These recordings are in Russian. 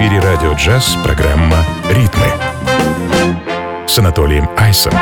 эфире радио джаз программа «Ритмы» с Анатолием Айсом.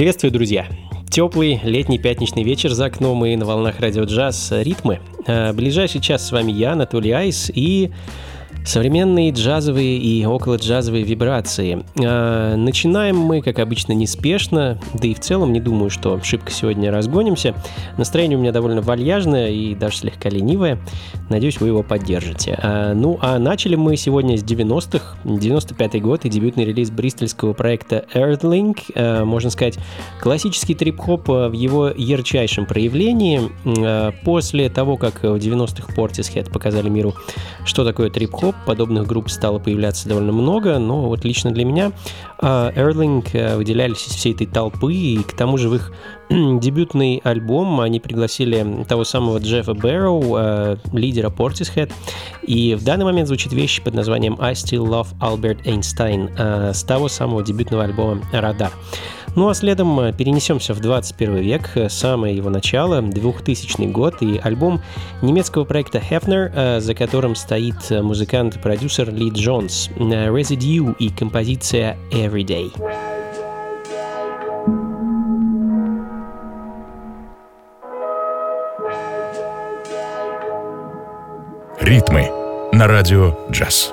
Приветствую, друзья! Теплый летний пятничный вечер за окном и на волнах радио джаз «Ритмы». Э, ближайший час с вами я, Анатолий Айс, и Современные джазовые и около джазовые вибрации. А, начинаем мы, как обычно, неспешно, да и в целом не думаю, что шибко сегодня разгонимся. Настроение у меня довольно вальяжное и даже слегка ленивое. Надеюсь, вы его поддержите. А, ну, а начали мы сегодня с 90-х. 95-й год и дебютный релиз бристольского проекта Earthlink. А, можно сказать, классический трип-хоп в его ярчайшем проявлении. После того, как в 90-х Portishead показали миру, что такое трип-хоп, поп, подобных групп стало появляться довольно много, но вот лично для меня Erling э, выделялись из всей этой толпы, и к тому же в их дебютный альбом они пригласили того самого Джеффа Бэрроу, э, лидера Portishead, и в данный момент звучит вещь под названием I Still Love Albert Einstein э, с того самого дебютного альбома «Радар». Ну а следом э, перенесемся в 21 век, э, самое его начало, 2000 год, и альбом немецкого проекта Hefner, э, за которым стоит музыкант и продюсер Ли Джонс, Residue и композиция Everyday. Ритмы на радио джаз.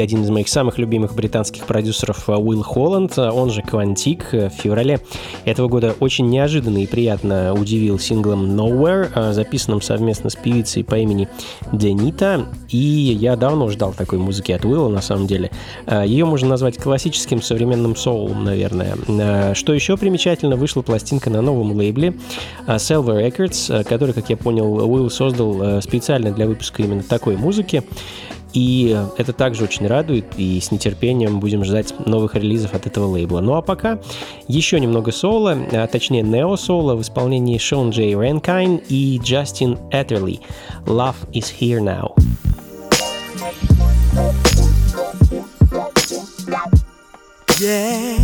один из моих самых любимых британских продюсеров э, Уилл Холланд, э, он же Квантик, в феврале этого года очень неожиданно и приятно удивил синглом Nowhere, записанным совместно с певицей по имени Денита. И я давно ждал такой музыки от Уилла, на самом деле. Ее можно назвать классическим современным соулом, наверное. Что еще примечательно, вышла пластинка на новом лейбле Silver Records, который, как я понял, Уилл создал специально для выпуска именно такой музыки. И это также очень радует, и с нетерпением будем ждать новых релизов от этого лейбла. Ну а пока еще немного соло, а точнее нео-соло в исполнении Шон Джей Ренкайн и Джастин Этерли. Love is here now. Yeah.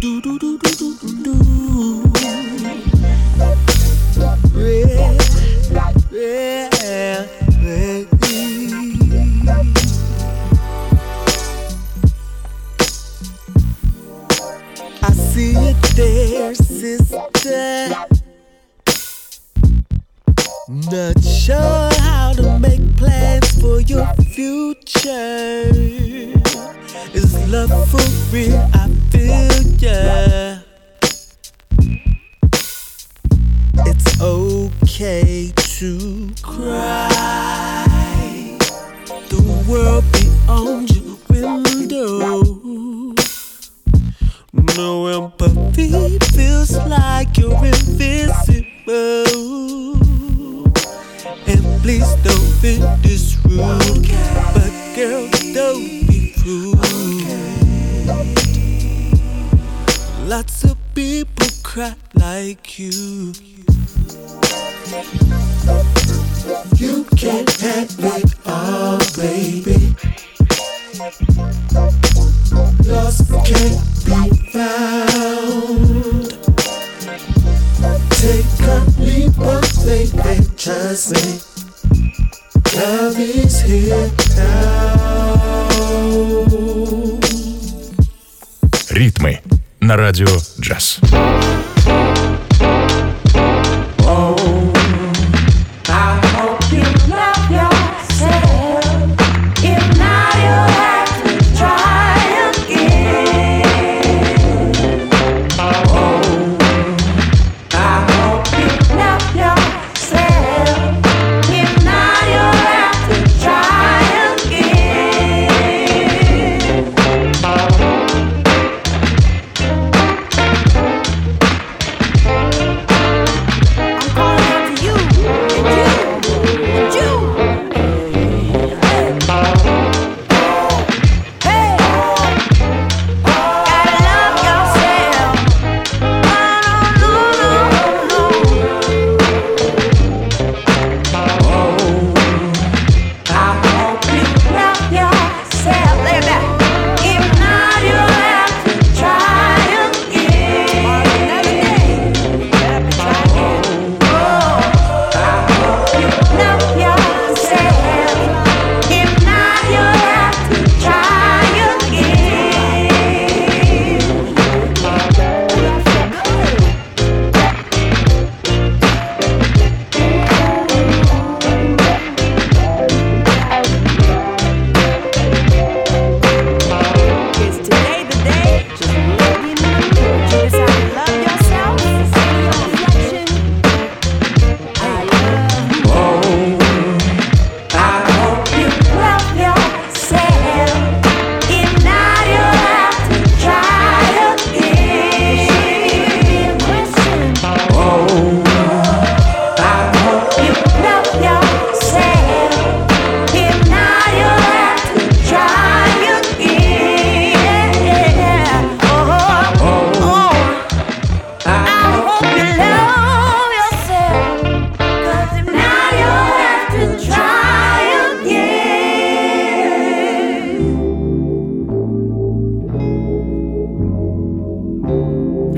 Do do do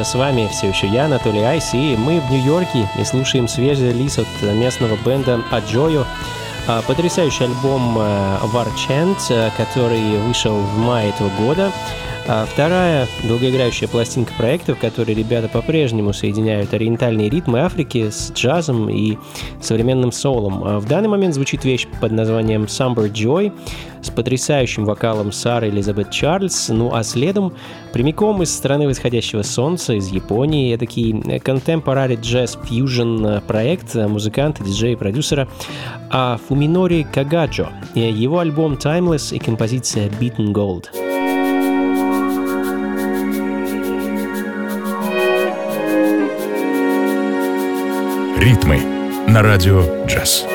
джаз». С вами все еще я, Анатолий Айс, и мы в Нью-Йорке и слушаем свежий релиз от местного бенда Аджою. Потрясающий альбом э, War Chant, э, который вышел в мае этого года. А вторая долгоиграющая пластинка проекта, в которой ребята по-прежнему соединяют ориентальные ритмы Африки с джазом и современным соулом. А в данный момент звучит вещь под названием Summer Joy с потрясающим вокалом Сары Элизабет Чарльз, ну а следом прямиком из страны восходящего солнца, из Японии, такой contemporary jazz fusion проект музыканта, диджея и продюсера Фуминори Кагаджо. Его альбом Timeless и композиция Beaten Gold. Ритмы на радио джаз.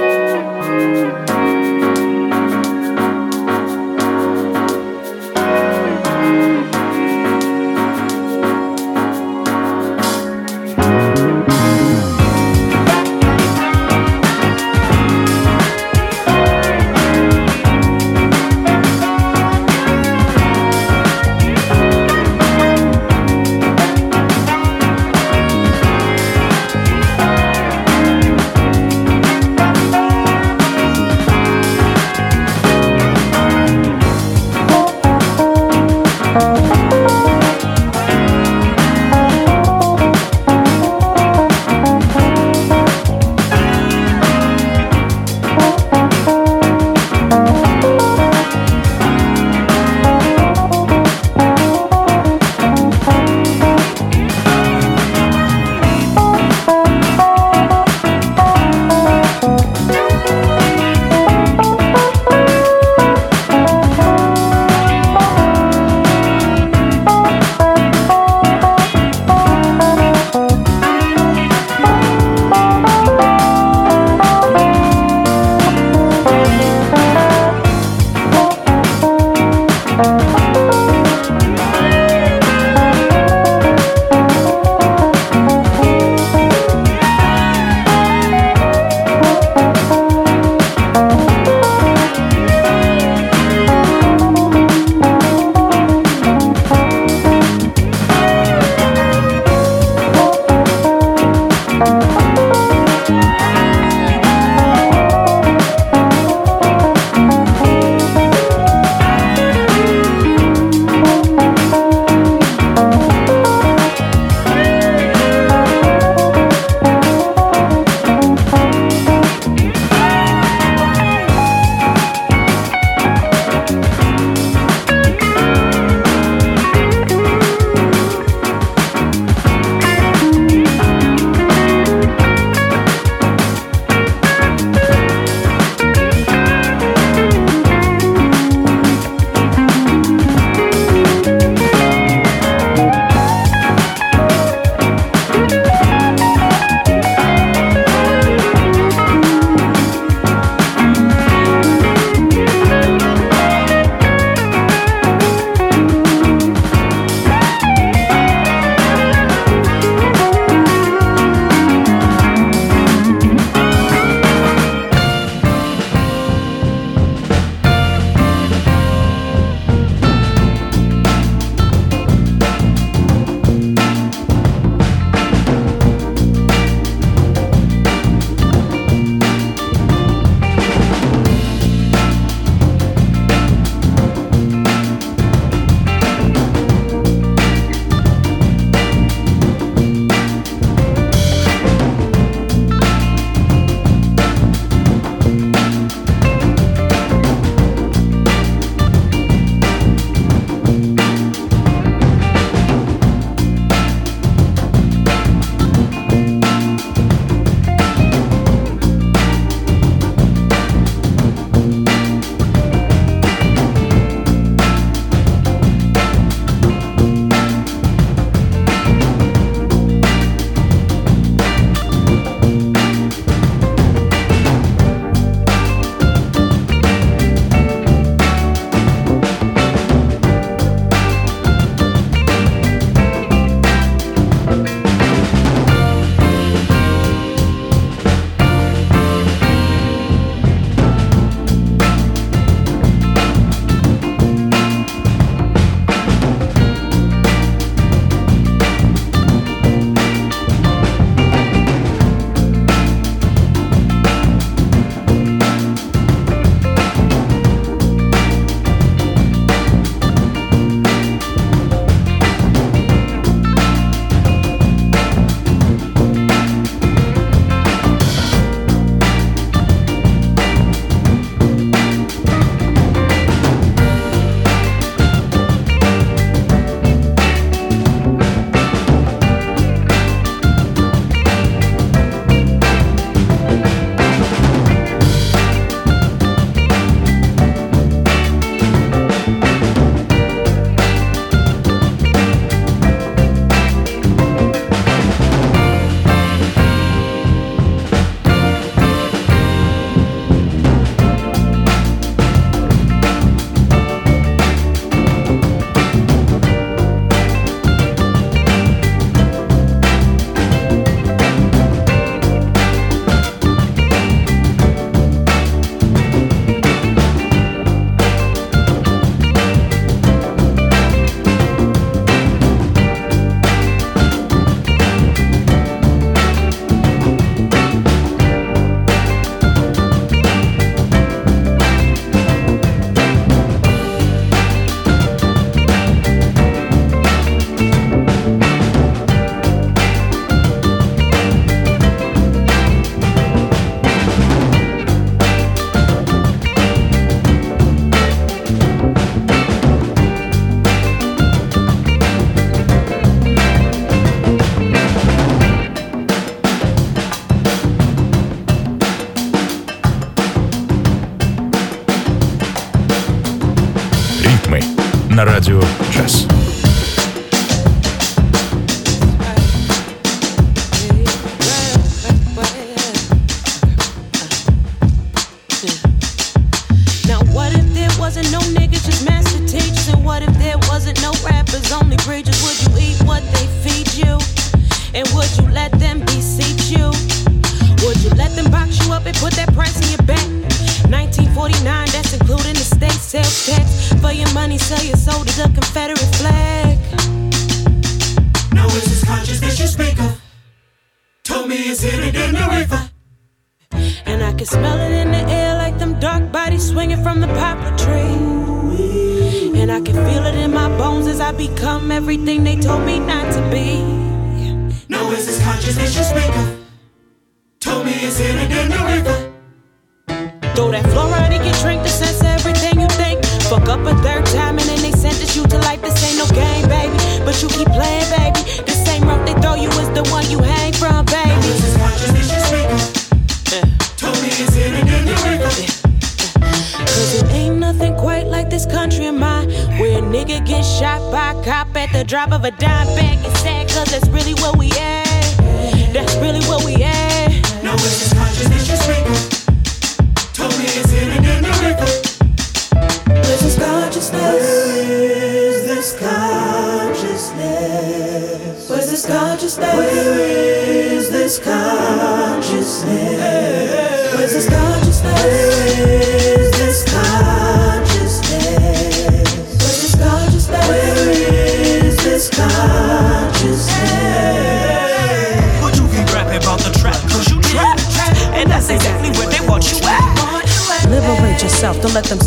drop of a dime bag.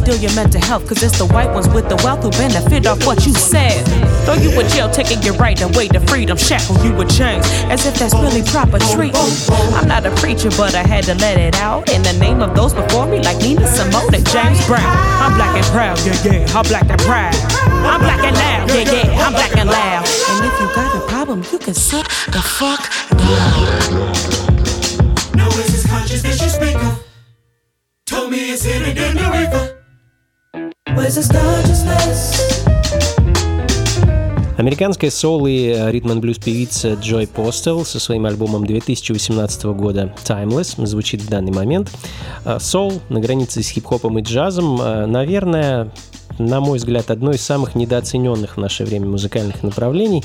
Steal your mental health, cause it's the white ones with the wealth who benefit off what you said. Throw you in jail, taking your right away to freedom, shackle you with chains, as if that's really proper treatment. I'm not a preacher, but I had to let it out in the name of those before me, like Nina Simone and James Brown. I'm black and proud, yeah, yeah, I'm black and proud. I'm black and loud, yeah, yeah, I'm black and loud. And if you got a problem, you can suck the fuck down. Американская соул и ритм блюз певица Джой Постел со своим альбомом 2018 года Timeless звучит в данный момент. Соул на границе с хип-хопом и джазом, наверное, на мой взгляд, одно из самых недооцененных в наше время музыкальных направлений.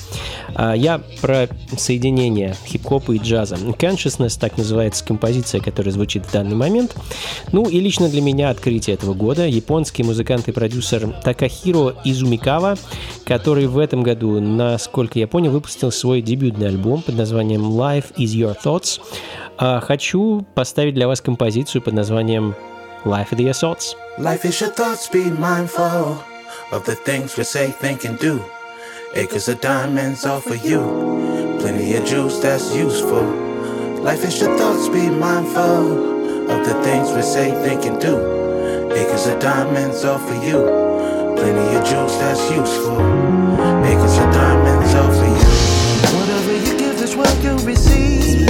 А, я про соединение хип-хопа и джаза. Consciousness, так называется композиция, которая звучит в данный момент. Ну и лично для меня открытие этого года. Японский музыкант и продюсер Такахиро Изумикава, который в этом году, насколько я понял, выпустил свой дебютный альбом под названием Life is Your Thoughts. А, хочу поставить для вас композицию под названием Life is Your Thoughts. Life is your thoughts, be mindful of the things we say, think, and do. Acres of diamonds all for you, plenty of juice that's useful. Life is your thoughts, be mindful of the things we say, think, and do. Acres of diamonds all for you, plenty of juice that's useful. Acres of diamonds all for you. Whatever you give is what you receive.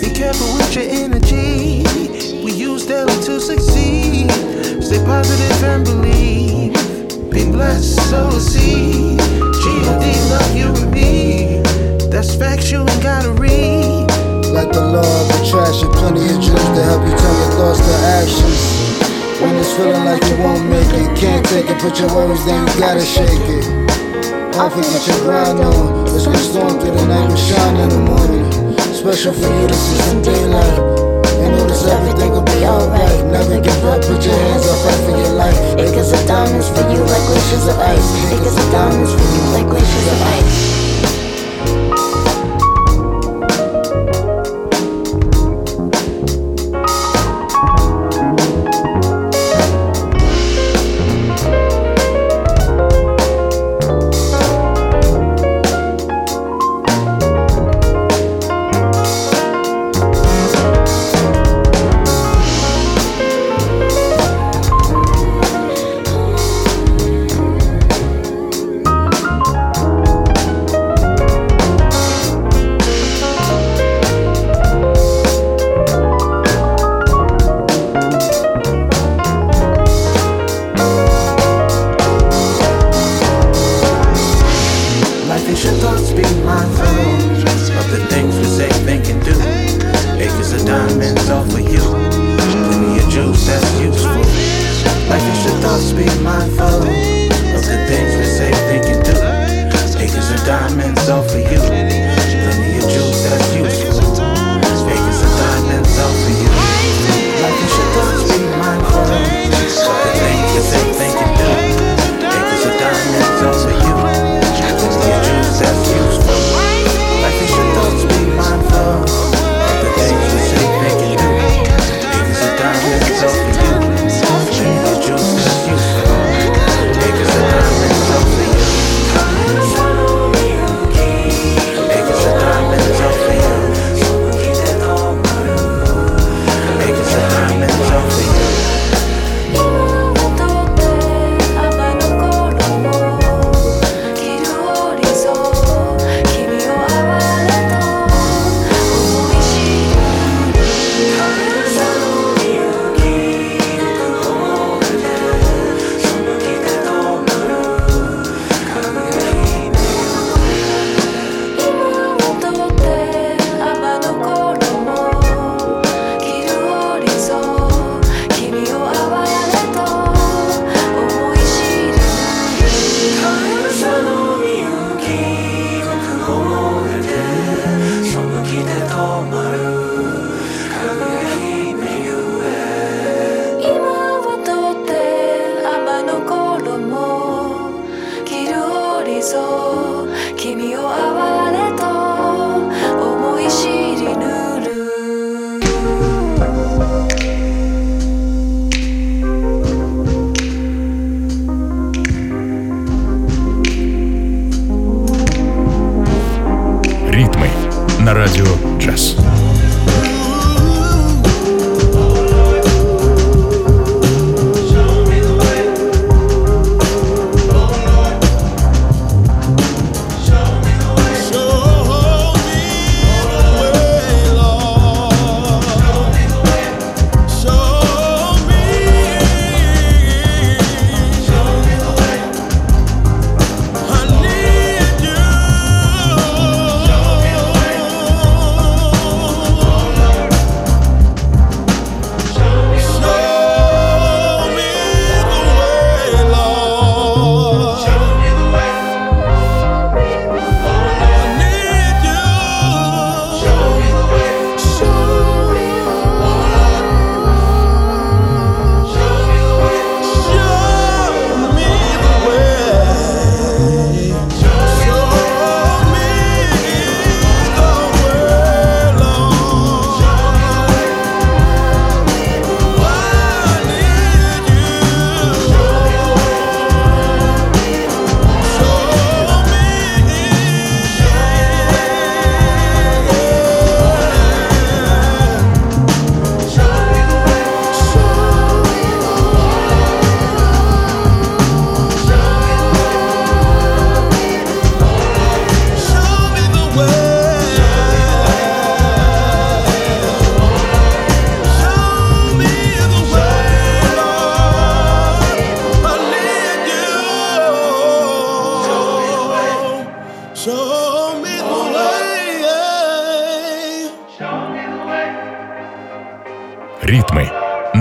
Be careful with your energy. We use daily to succeed. Stay positive and believe. Be blessed, so see. G.O.D. love you and me. That's facts you ain't gotta read. Like the law of attraction, plenty of juice to help you turn your thoughts to actions. When it's feeling like you won't make it, can't take it, put your worries down, you gotta shake it. Don't forget your grind on. Let's get storm through the night, we shine in the morning. Special for you to see some daylight. Notice everything will be alright. Never give up, put your hands up, fight for your life. Acres of diamonds for you like glaciers of ice. Acres of diamonds for you like glaciers of ice.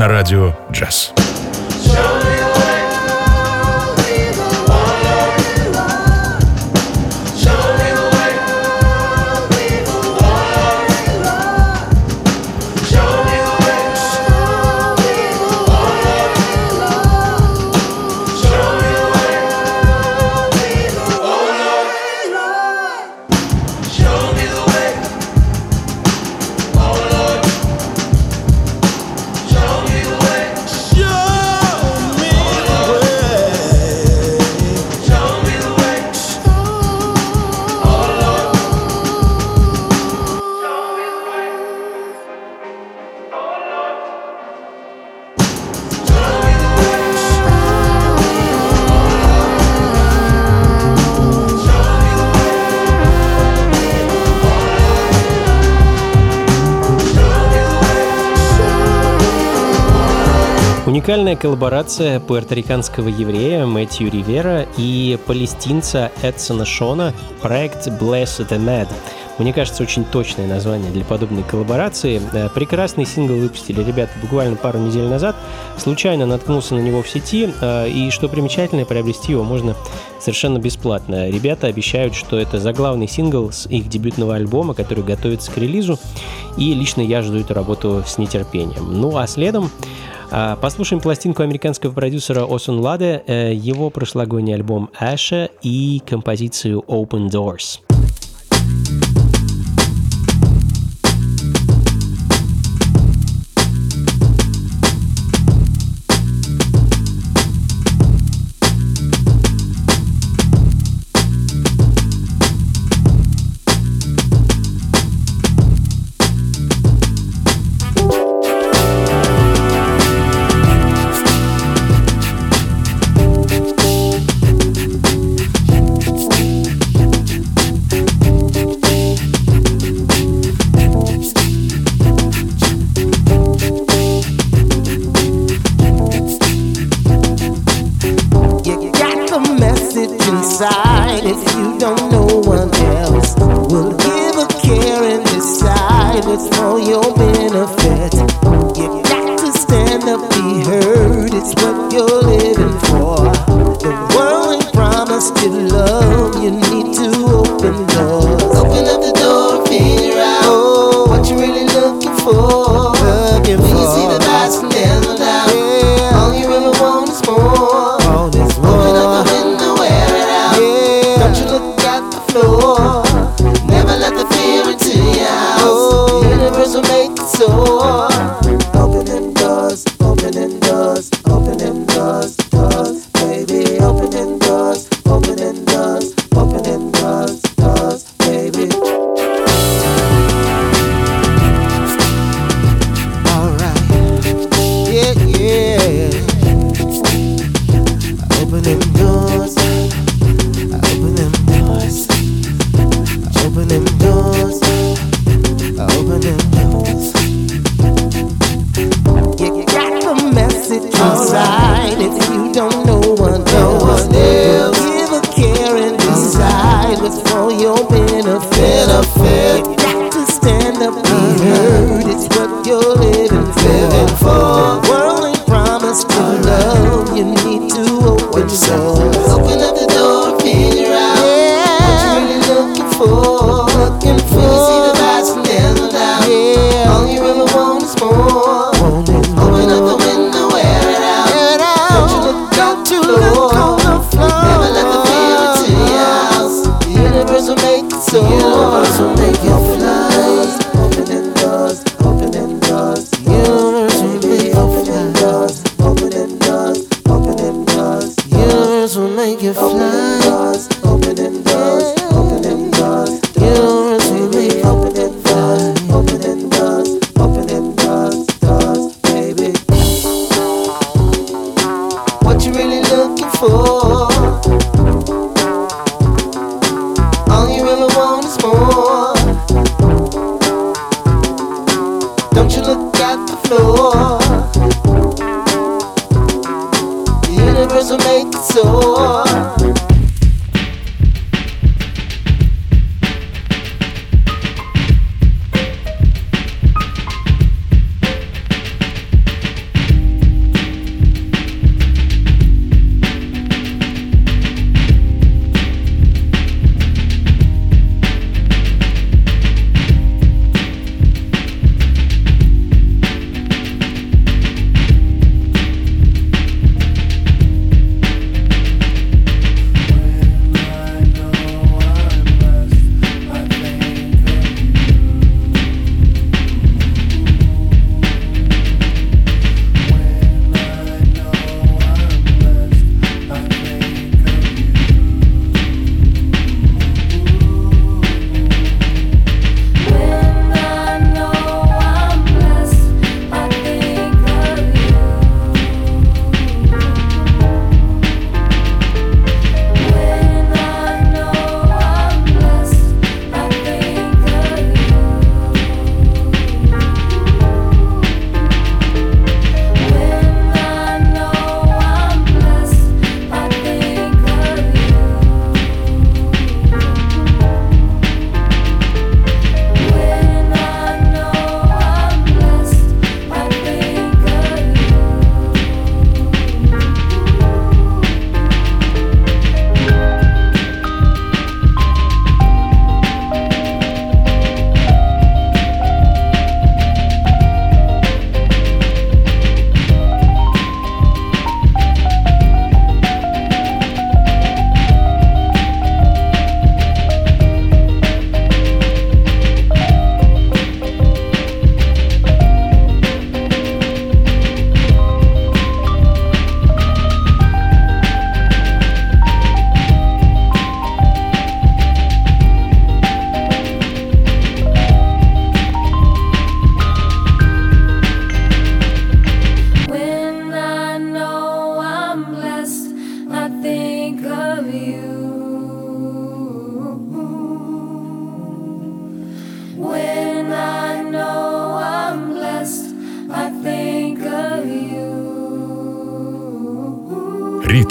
На радио «Джаз». Уникальная коллаборация пуэрториканского еврея Мэтью Ривера и палестинца Эдсона Шона, проект Bless the Mad. Мне кажется, очень точное название для подобной коллаборации. Э, прекрасный сингл выпустили ребята буквально пару недель назад. Случайно наткнулся на него в сети, э, и что примечательно, приобрести его можно совершенно бесплатно. Ребята обещают, что это заглавный сингл с их дебютного альбома, который готовится к релизу, и лично я жду эту работу с нетерпением. Ну а следом послушаем пластинку американского продюсера Осон Ладе, э, его прошлогодний альбом Аша и композицию Open Doors.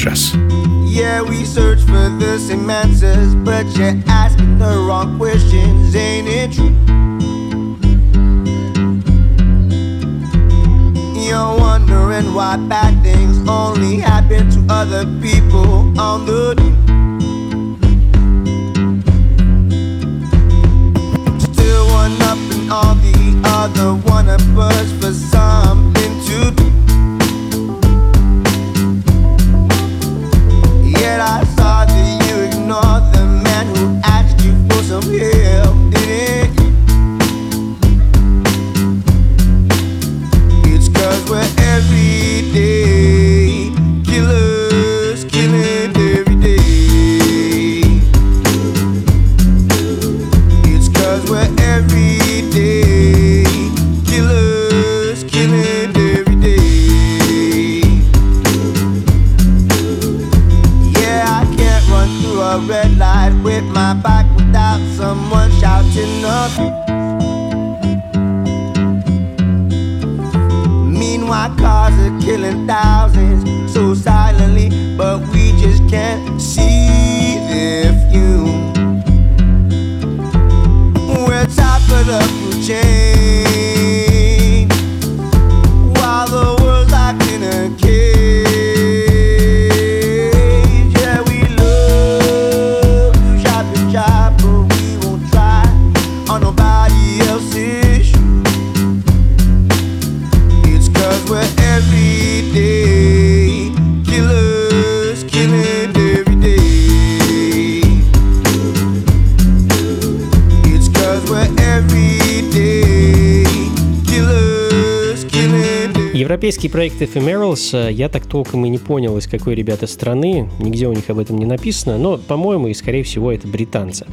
dress. Yeah, we search for the same answers, but you're asking the wrong questions, ain't it true? You're wondering why bad things only happen to other people on the Европейский проект Ephemerals, э, я так толком и не понял, из какой ребята страны, нигде у них об этом не написано, но, по-моему, и скорее всего это британцы.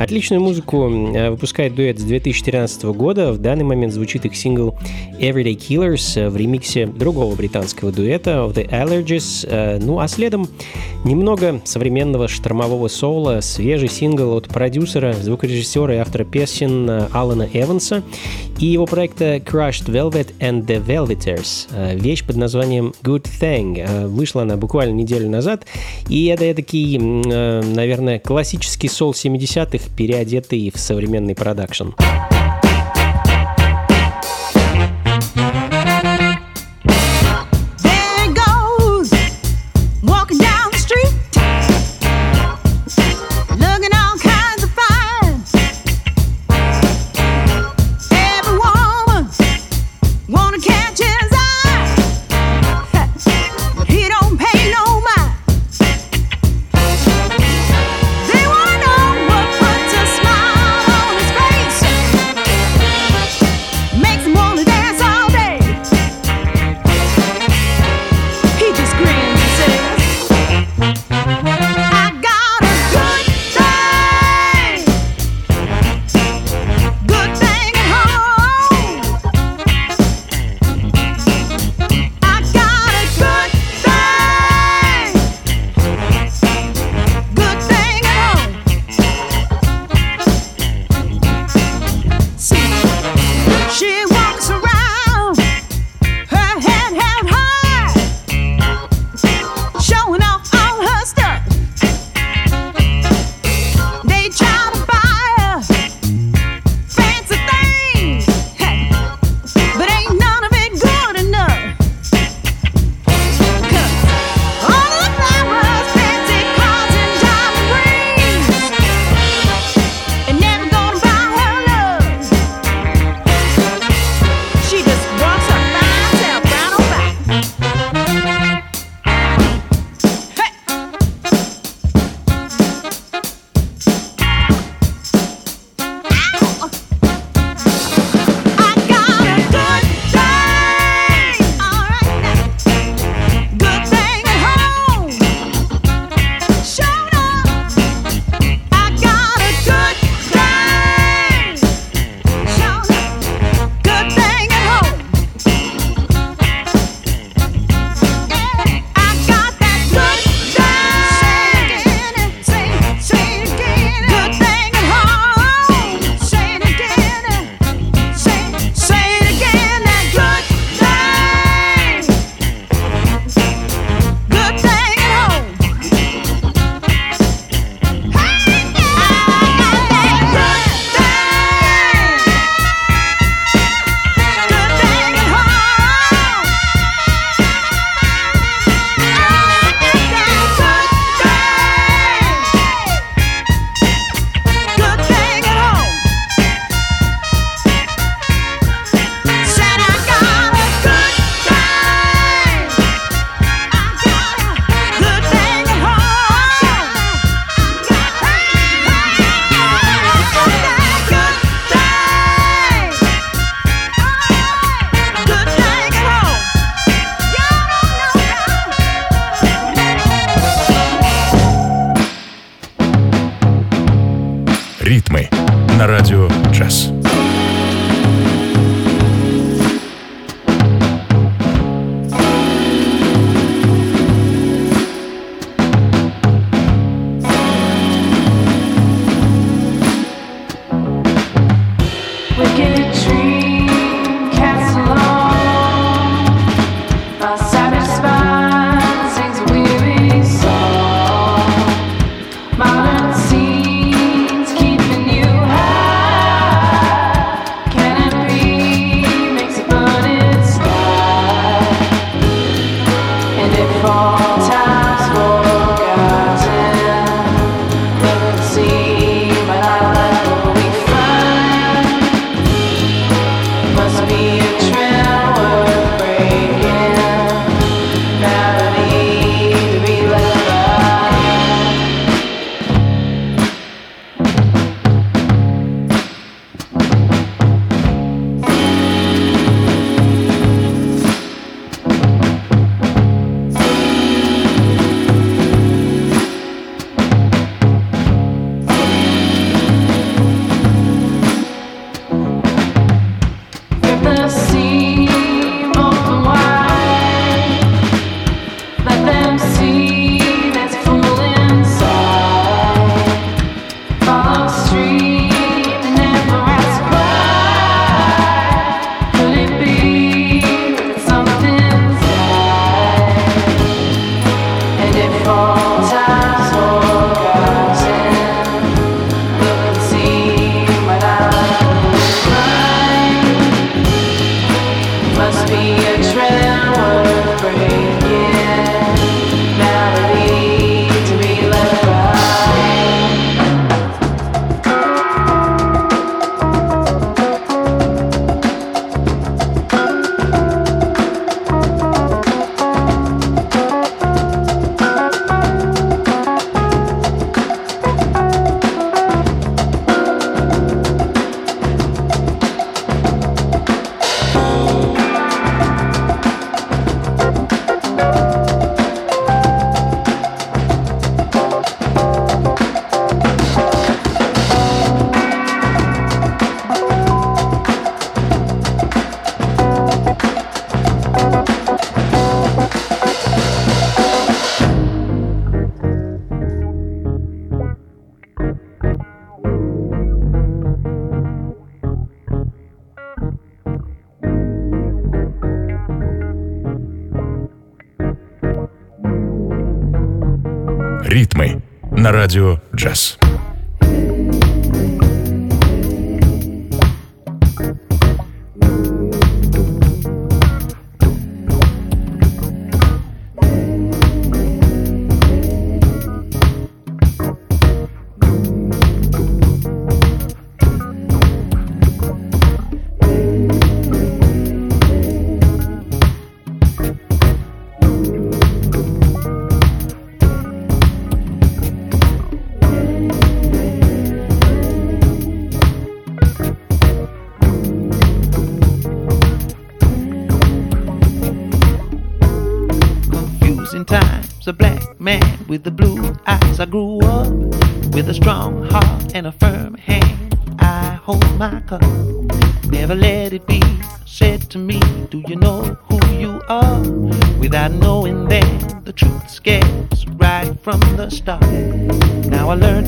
Отличную музыку э, выпускает дуэт с 2013 года, в данный момент звучит их сингл Everyday Killers в ремиксе другого британского дуэта of The Allergies, Э, ну а следом немного современного штормового соло, свежий сингл от продюсера, звукорежиссера и автора песен э, Алана Эванса и его проекта Crushed Velvet and the Velveters. Э, Вещь под названием Good Thing. Э, Вышла она буквально неделю назад, и это такой, наверное, классический сол 70-х, переодетый в современный продакшн. There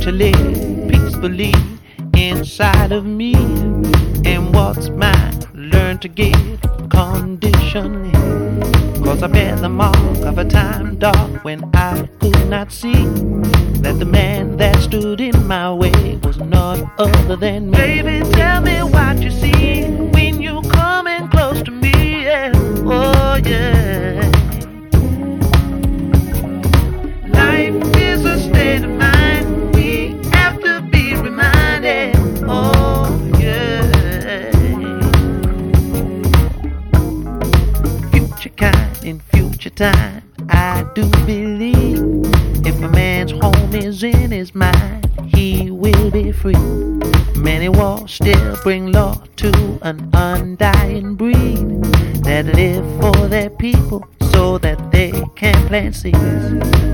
to live peacefully inside of me, and what's mine, learn to give conditionally. Cause I bear the mark of a time dark when I could not see that the man that stood in my way was not other than me. Baby, tell me what you see when you coming close to me. Yeah. Oh, yeah. Future time. I do believe if a man's home is in his mind, he will be free. Many wars still bring law to an undying breed that live for their people so that they can plant seeds.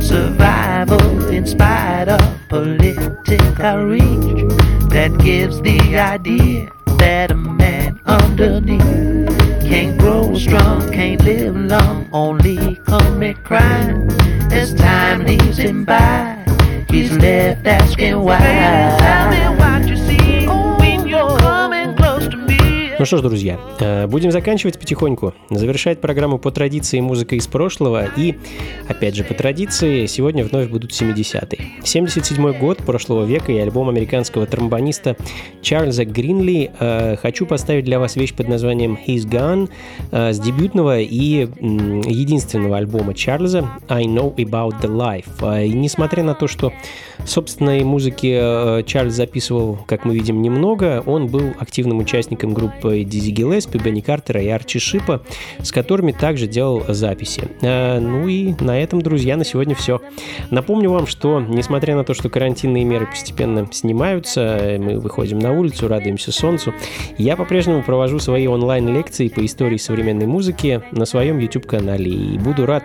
Survival in spite of political reach that gives the idea that a man underneath can't grow strong, can't live long, only commit crime as time leaves him by. He's left asking why. Ну что ж, друзья, э, будем заканчивать потихоньку. Завершать программу по традиции музыка из прошлого. И, опять же, по традиции, сегодня вновь будут 70-е. 77 год прошлого века и альбом американского тромбониста Чарльза Гринли. Э, Хочу поставить для вас вещь под названием He's Gone э, с дебютного и единственного альбома Чарльза I Know About the Life. И несмотря на то, что собственной музыки э, Чарльз записывал, как мы видим, немного, он был активным участником группы Дизи Гиллеспи, Бенни Картера и Арчи Шипа, с которыми также делал записи. Э, Ну и на этом, друзья, на сегодня все. Напомню вам, что несмотря на то, что карантинные меры постепенно снимаются, э, мы выходим на улицу, радуемся солнцу, я по-прежнему провожу свои онлайн-лекции по истории современной музыки на своем YouTube-канале. И буду рад,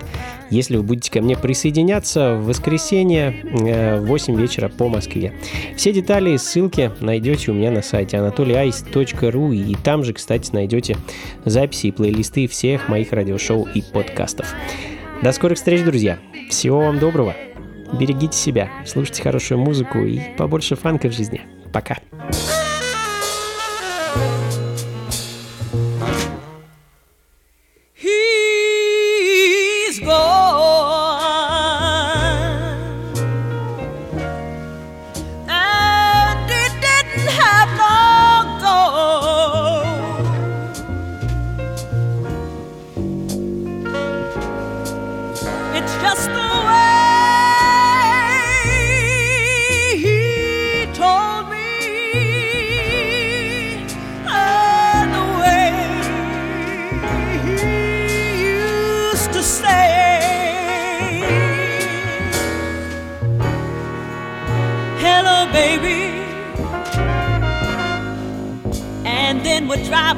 если вы будете ко мне присоединяться в воскресенье э, в 8 вечера по Москве. Все детали и ссылки найдете у меня на сайте anatolyice.ru и там же, кстати, найдете записи и плейлисты всех моих радиошоу и подкастов. До скорых встреч, друзья! Всего вам доброго! Берегите себя, слушайте хорошую музыку и побольше фанка в жизни. Пока! He's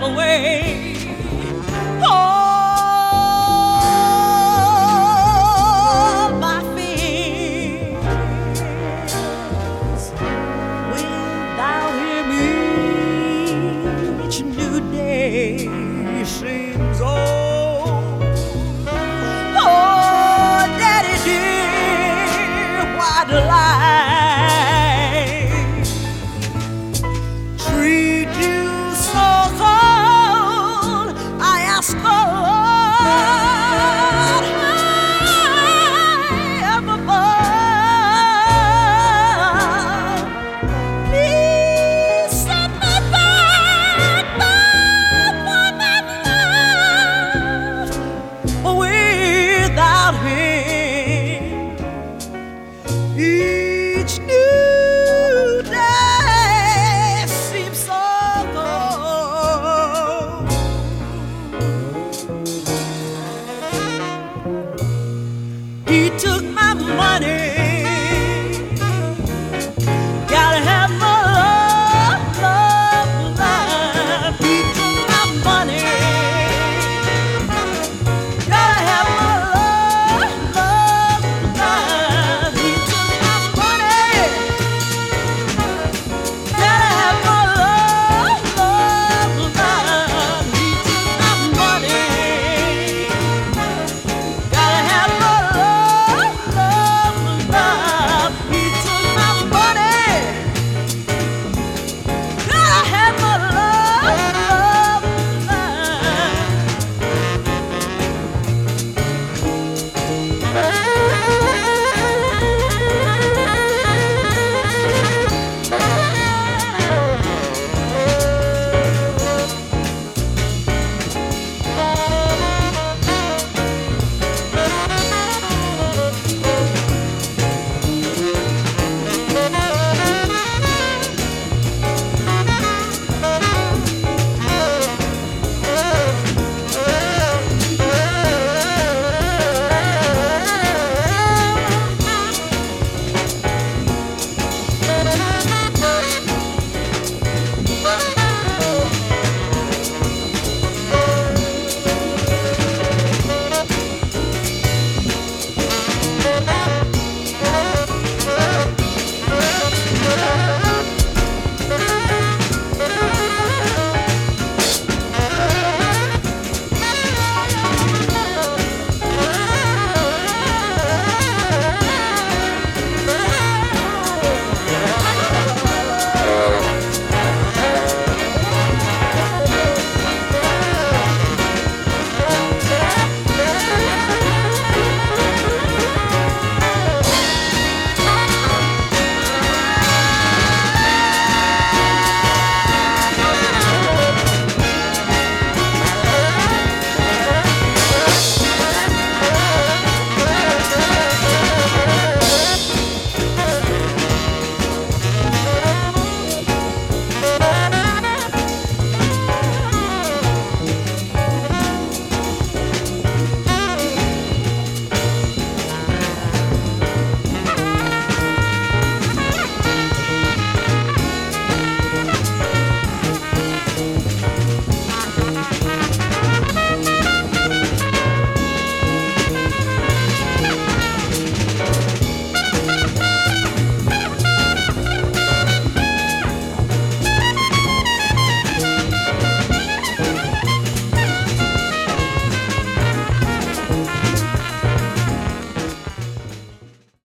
away.